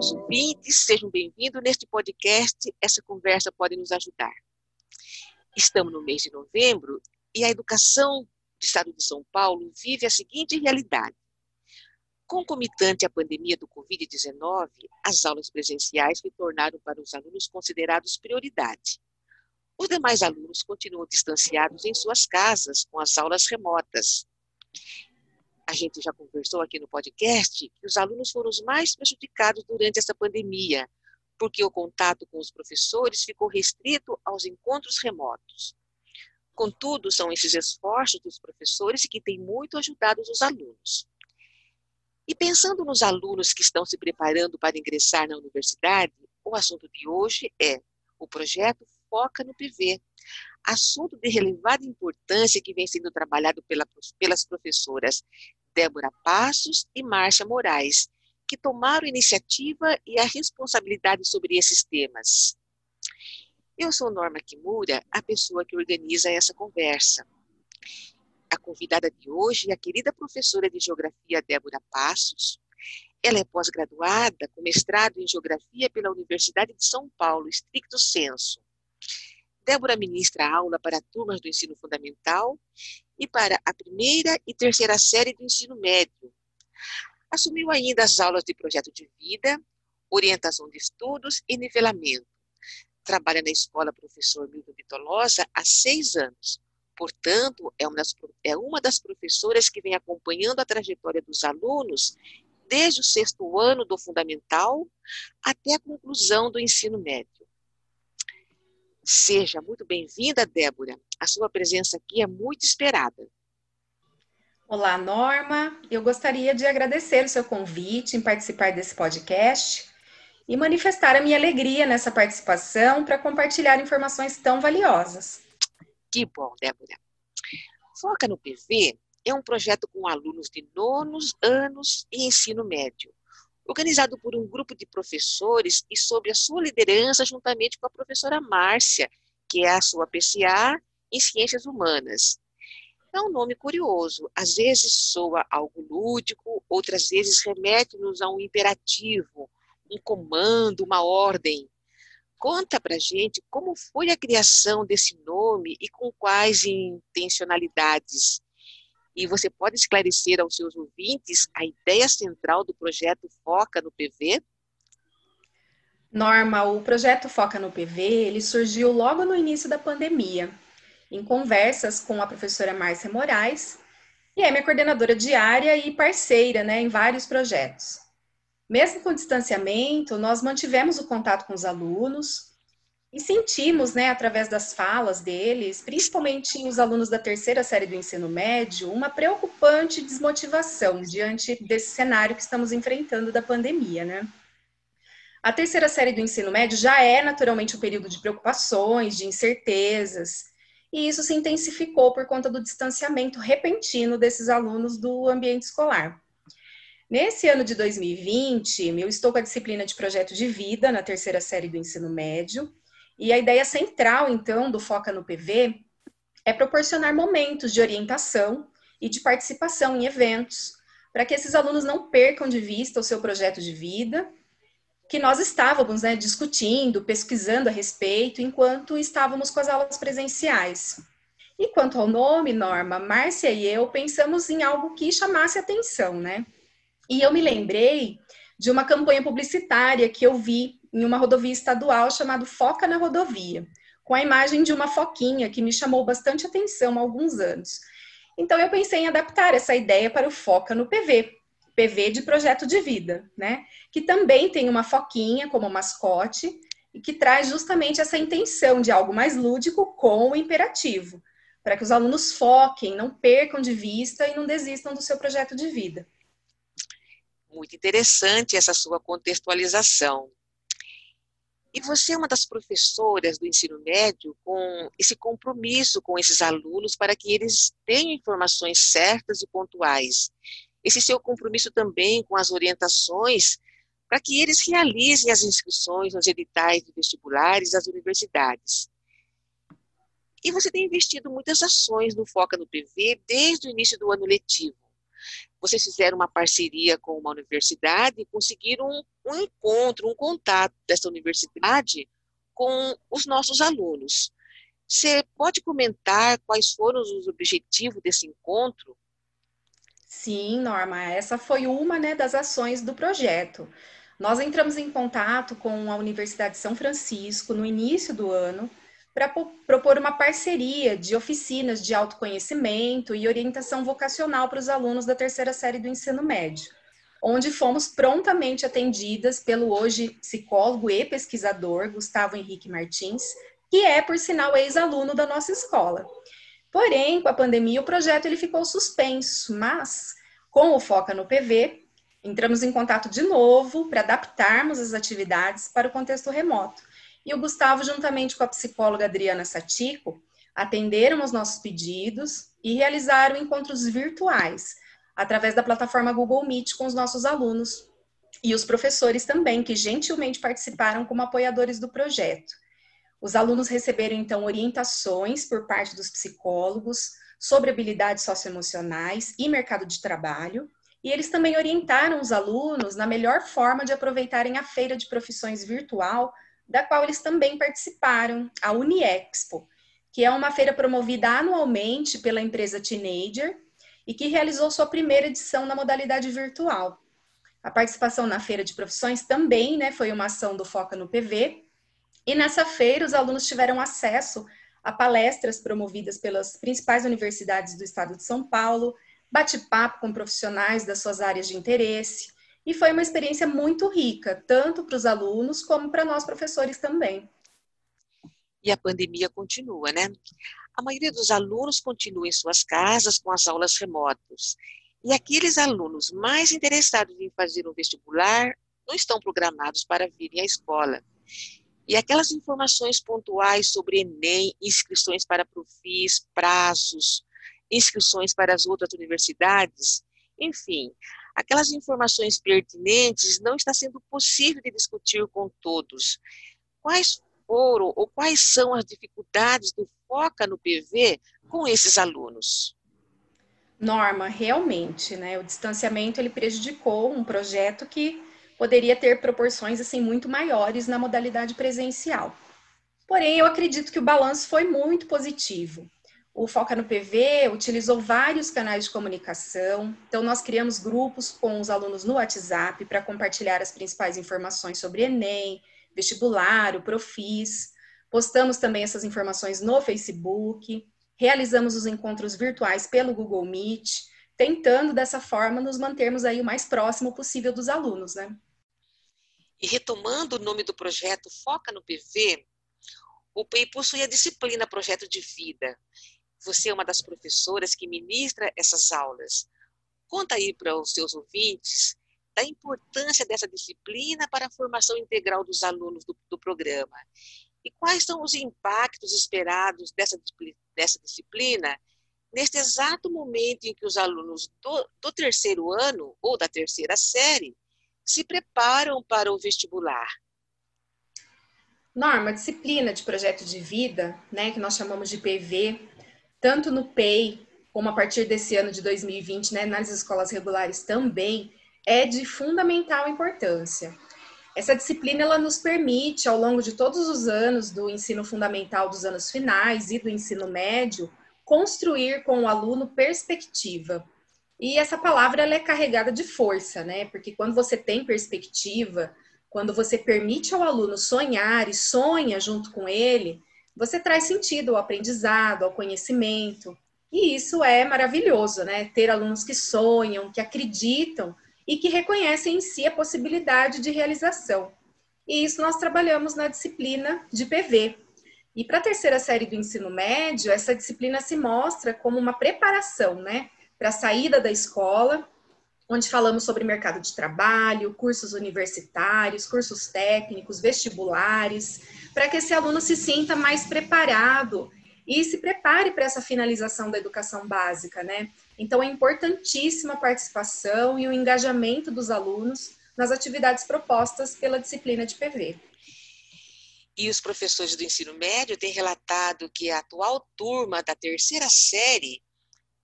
caros ouvintes, sejam bem-vindos neste podcast. Essa conversa pode nos ajudar. Estamos no mês de novembro e a educação do estado de São Paulo vive a seguinte realidade. Concomitante à pandemia do Covid-19, as aulas presenciais se tornaram para os alunos considerados prioridade. Os demais alunos continuam distanciados em suas casas, com as aulas remotas. A gente já conversou aqui no podcast que os alunos foram os mais prejudicados durante essa pandemia, porque o contato com os professores ficou restrito aos encontros remotos. Contudo, são esses esforços dos professores que têm muito ajudado os alunos. E pensando nos alunos que estão se preparando para ingressar na universidade, o assunto de hoje é o projeto Foca no PV, assunto de relevada importância que vem sendo trabalhado pela, pelas professoras Débora Passos e Márcia Moraes, que tomaram iniciativa e a responsabilidade sobre esses temas. Eu sou Norma Kimura, a pessoa que organiza essa conversa. A convidada de hoje é a querida professora de Geografia Débora Passos. Ela é pós-graduada com mestrado em Geografia pela Universidade de São Paulo, estricto senso. Débora ministra aula para turmas do ensino fundamental e para a primeira e terceira série do ensino médio. Assumiu ainda as aulas de projeto de vida, orientação de estudos e nivelamento trabalha na escola professor Milton de Tolosa há seis anos. Portanto, é uma, das, é uma das professoras que vem acompanhando a trajetória dos alunos desde o sexto ano do fundamental até a conclusão do ensino médio. Seja muito bem-vinda, Débora. A sua presença aqui é muito esperada. Olá, Norma. Eu gostaria de agradecer o seu convite em participar desse podcast e manifestar a minha alegria nessa participação para compartilhar informações tão valiosas. Que bom, Débora. Foca no PV é um projeto com alunos de nonos anos e ensino médio, organizado por um grupo de professores e sob a sua liderança juntamente com a professora Márcia, que é a sua PCA em Ciências Humanas. É um nome curioso, às vezes soa algo lúdico, outras vezes remete-nos a um imperativo, um comando, uma ordem. Conta pra gente como foi a criação desse nome e com quais intencionalidades. E você pode esclarecer aos seus ouvintes a ideia central do projeto Foca no PV? Norma, o projeto Foca no PV, ele surgiu logo no início da pandemia, em conversas com a professora Márcia Moraes, e é minha coordenadora diária e parceira né, em vários projetos. Mesmo com distanciamento, nós mantivemos o contato com os alunos e sentimos, né, através das falas deles, principalmente os alunos da terceira série do ensino médio, uma preocupante desmotivação diante desse cenário que estamos enfrentando da pandemia, né? A terceira série do ensino médio já é naturalmente um período de preocupações, de incertezas, e isso se intensificou por conta do distanciamento repentino desses alunos do ambiente escolar. Nesse ano de 2020, eu estou com a disciplina de projeto de vida na terceira série do ensino médio, e a ideia central, então, do Foca no PV é proporcionar momentos de orientação e de participação em eventos, para que esses alunos não percam de vista o seu projeto de vida, que nós estávamos né, discutindo, pesquisando a respeito, enquanto estávamos com as aulas presenciais. E quanto ao nome, Norma, Márcia e eu pensamos em algo que chamasse atenção, né? E eu me lembrei de uma campanha publicitária que eu vi em uma rodovia estadual chamada Foca na Rodovia, com a imagem de uma foquinha que me chamou bastante atenção há alguns anos. Então eu pensei em adaptar essa ideia para o Foca no PV, PV de projeto de vida, né? Que também tem uma foquinha como mascote e que traz justamente essa intenção de algo mais lúdico com o imperativo, para que os alunos foquem, não percam de vista e não desistam do seu projeto de vida. Muito interessante essa sua contextualização. E você é uma das professoras do ensino médio com esse compromisso com esses alunos para que eles tenham informações certas e pontuais. Esse seu compromisso também com as orientações para que eles realizem as inscrições nos editais de vestibulares das universidades. E você tem investido muitas ações no Foca no PV desde o início do ano letivo. Vocês fizeram uma parceria com uma universidade e conseguiram um, encontro, um contato dessa universidade com os nossos alunos. Você pode comentar quais foram os objetivos desse encontro? Sim, Norma, essa foi uma né, das ações do projeto. Nós entramos em contato com a Universidade de São Francisco no início do ano para propor uma parceria de oficinas de autoconhecimento e orientação vocacional para os alunos da terceira série do ensino médio, onde fomos prontamente atendidas pelo hoje psicólogo e pesquisador Gustavo Henrique Martins, que é, por sinal, ex-aluno da nossa escola. Porém, com a pandemia, o projeto ele ficou suspenso, mas com o Foca no PV, entramos em contato de novo para adaptarmos as atividades para o contexto remoto. E o Gustavo, juntamente com a psicóloga Adriana Satico, atenderam os nossos pedidos e realizaram encontros virtuais através da plataforma Google Meet com os nossos alunos e os professores também, que gentilmente participaram como apoiadores do projeto. Os alunos receberam então orientações por parte dos psicólogos sobre habilidades socioemocionais e mercado de trabalho, e eles também orientaram os alunos na melhor forma de aproveitarem a feira de profissões virtual, da qual eles também participaram, a Uniexpo, que é uma feira promovida anualmente pela empresa Teenager e que realizou sua primeira edição na modalidade virtual. A participação na feira de profissões também né, foi uma ação do Foca no PV, e nessa feira, os alunos tiveram acesso a palestras promovidas pelas principais universidades do estado de São Paulo, bate-papo com profissionais das suas áreas de interesse, e foi uma experiência muito rica, tanto para os alunos como para nós professores também. E a pandemia continua, né? A maioria dos alunos continua em suas casas com as aulas remotas. E aqueles alunos mais interessados em fazer um vestibular não estão programados para virem à escola. E aquelas informações pontuais sobre Enem, inscrições para Profis, prazos, inscrições para as outras universidades, enfim, aquelas informações pertinentes não está sendo possível de discutir com todos. Quais foram ou quais são as dificuldades do Foca no PV com esses alunos? Norma, realmente, né? O distanciamento ele prejudicou um projeto que poderia ter proporções assim muito maiores na modalidade presencial. Porém, eu acredito que o balanço foi muito positivo. O Foca no PV utilizou vários canais de comunicação, então nós criamos grupos com os alunos no WhatsApp para compartilhar as principais informações sobre Enem, vestibular, o Profis. Postamos também essas informações no Facebook, realizamos os encontros virtuais pelo Google Meet, tentando dessa forma nos mantermos aí o mais próximo possível dos alunos, né? E retomando o nome do projeto Foca no PV, o PEI possui a disciplina Projeto de Vida. Você é uma das professoras que ministra essas aulas. Conta aí para os seus ouvintes da importância dessa disciplina para a formação integral dos alunos do, do programa. E quais são os impactos esperados dessa, dessa disciplina neste exato momento em que os alunos do, do terceiro ano ou da terceira série se preparam para o vestibular? Norma, disciplina de projeto de vida, né, que nós chamamos de PV, tanto no PEI como a partir desse ano de 2020, né, nas escolas regulares também, é de fundamental importância. Essa disciplina ela nos permite, ao longo de todos os anos do ensino fundamental dos anos finais e do ensino médio, construir com o aluno perspectiva, e essa palavra ela é carregada de força, né? Porque quando você tem perspectiva, quando você permite ao aluno sonhar e sonha junto com ele, você traz sentido ao aprendizado, ao conhecimento. E isso é maravilhoso, né? Ter alunos que sonham, que acreditam e que reconhecem em si a possibilidade de realização. E isso nós trabalhamos na disciplina de PV. E para a terceira série do ensino médio, essa disciplina se mostra como uma preparação, né? para a saída da escola, onde falamos sobre mercado de trabalho, cursos universitários, cursos técnicos, vestibulares, para que esse aluno se sinta mais preparado e se prepare para essa finalização da educação básica, né? Então é importantíssima a participação e o engajamento dos alunos nas atividades propostas pela disciplina de PV. E os professores do ensino médio têm relatado que a atual turma da terceira série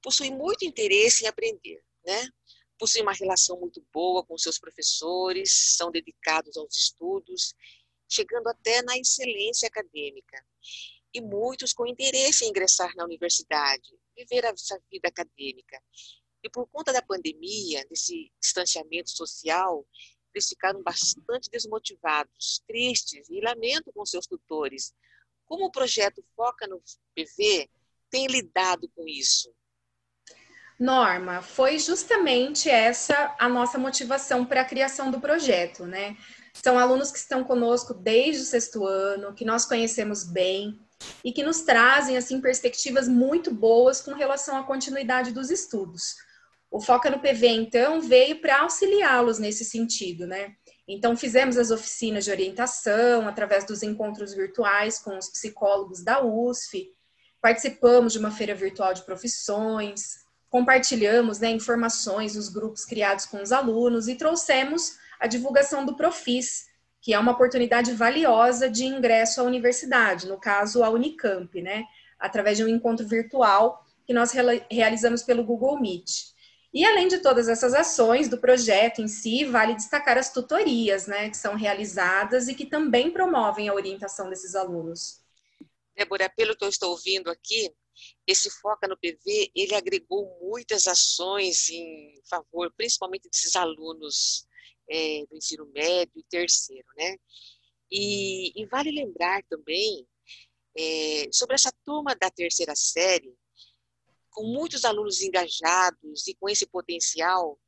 possui muito interesse em aprender, né? possuem uma relação muito boa com seus professores, são dedicados aos estudos, chegando até na excelência acadêmica. E muitos com interesse em ingressar na universidade, viver essa vida acadêmica. E por conta da pandemia, desse distanciamento social, eles ficaram bastante desmotivados, tristes e lamentam com seus tutores. Como o projeto Foca no PV tem lidado com isso? Norma, foi justamente essa a nossa motivação para a criação do projeto, né? São alunos que estão conosco desde o sexto ano, que nós conhecemos bem e que nos trazem assim perspectivas muito boas com relação à continuidade dos estudos. O Foca no PV, então, veio para auxiliá-los nesse sentido, né? Então, fizemos as oficinas de orientação através dos encontros virtuais com os psicólogos da USF, participamos de uma feira virtual de profissões, compartilhamos né, informações nos grupos criados com os alunos e trouxemos a divulgação do Profis, que é uma oportunidade valiosa de ingresso à universidade, no caso a Unicamp, né, através de um encontro virtual que nós realizamos pelo Google Meet. E além de todas essas ações do projeto em si, vale destacar as tutorias, né, que são realizadas e que também promovem a orientação desses alunos. Débora, pelo que eu estou ouvindo aqui, esse Foca no PV, ele agregou muitas ações em favor, principalmente desses alunos é, do ensino médio e terceiro, né? E, e vale lembrar também é, sobre essa turma da terceira série, com muitos alunos engajados e com esse potencial,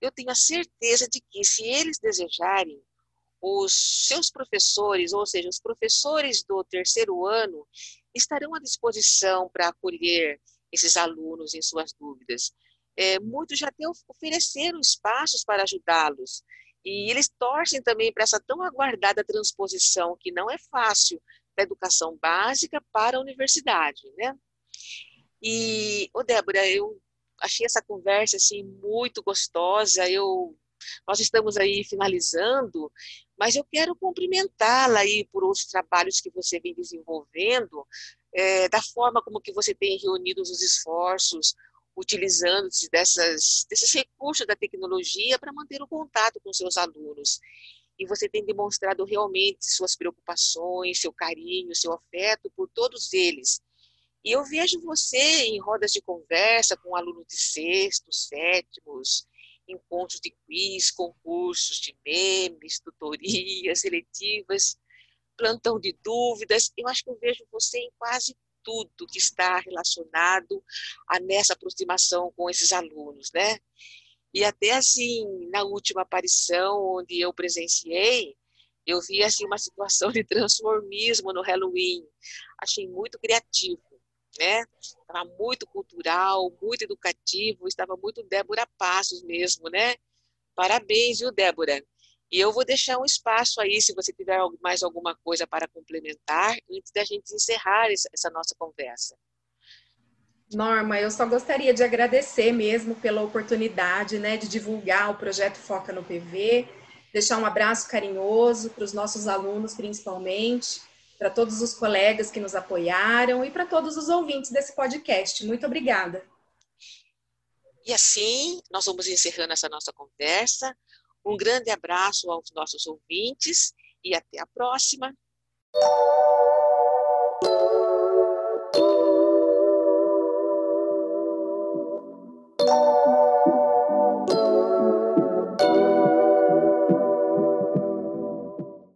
eu tenho a certeza de que, se eles desejarem, os seus professores, ou seja, os professores do terceiro ano, estarão à disposição para acolher esses alunos em suas dúvidas. É, muitos já até ofereceram espaços para ajudá-los. E eles torcem também para essa tão aguardada transposição, que não é fácil, da educação básica para a universidade, né? E, ô Débora, eu achei essa conversa assim muito gostosa. Eu nós estamos aí finalizando, mas eu quero cumprimentá-la aí por outros trabalhos que você vem desenvolvendo, é, da forma como que você tem reunido os esforços, utilizando-se dessas, desses recursos da tecnologia para manter o contato com seus alunos. E você tem demonstrado realmente suas preocupações, seu carinho, seu afeto por todos eles. E eu vejo você em rodas de conversa com alunos de sextos, sétimos, encontros de quiz, concursos de memes, tutorias seletivas, plantão de dúvidas. Eu acho que eu vejo você em quase tudo que está relacionado a nessa aproximação com esses alunos, né? E até assim, na última aparição onde eu presenciei, eu vi assim uma situação de transformismo no Halloween. Achei muito criativo né? Estava muito cultural, muito educativo, estava muito Débora Passos mesmo, né? Parabéns, viu, Débora? E eu vou deixar um espaço aí, se você tiver mais alguma coisa para complementar, antes da gente encerrar essa nossa conversa. Norma, eu só gostaria de agradecer mesmo pela oportunidade né, de divulgar o projeto Foca no PV, deixar um abraço carinhoso para os nossos alunos, principalmente, para todos os colegas que nos apoiaram e para todos os ouvintes desse podcast. Muito obrigada. E assim, nós vamos encerrando essa nossa conversa. Um grande abraço aos nossos ouvintes e até a próxima.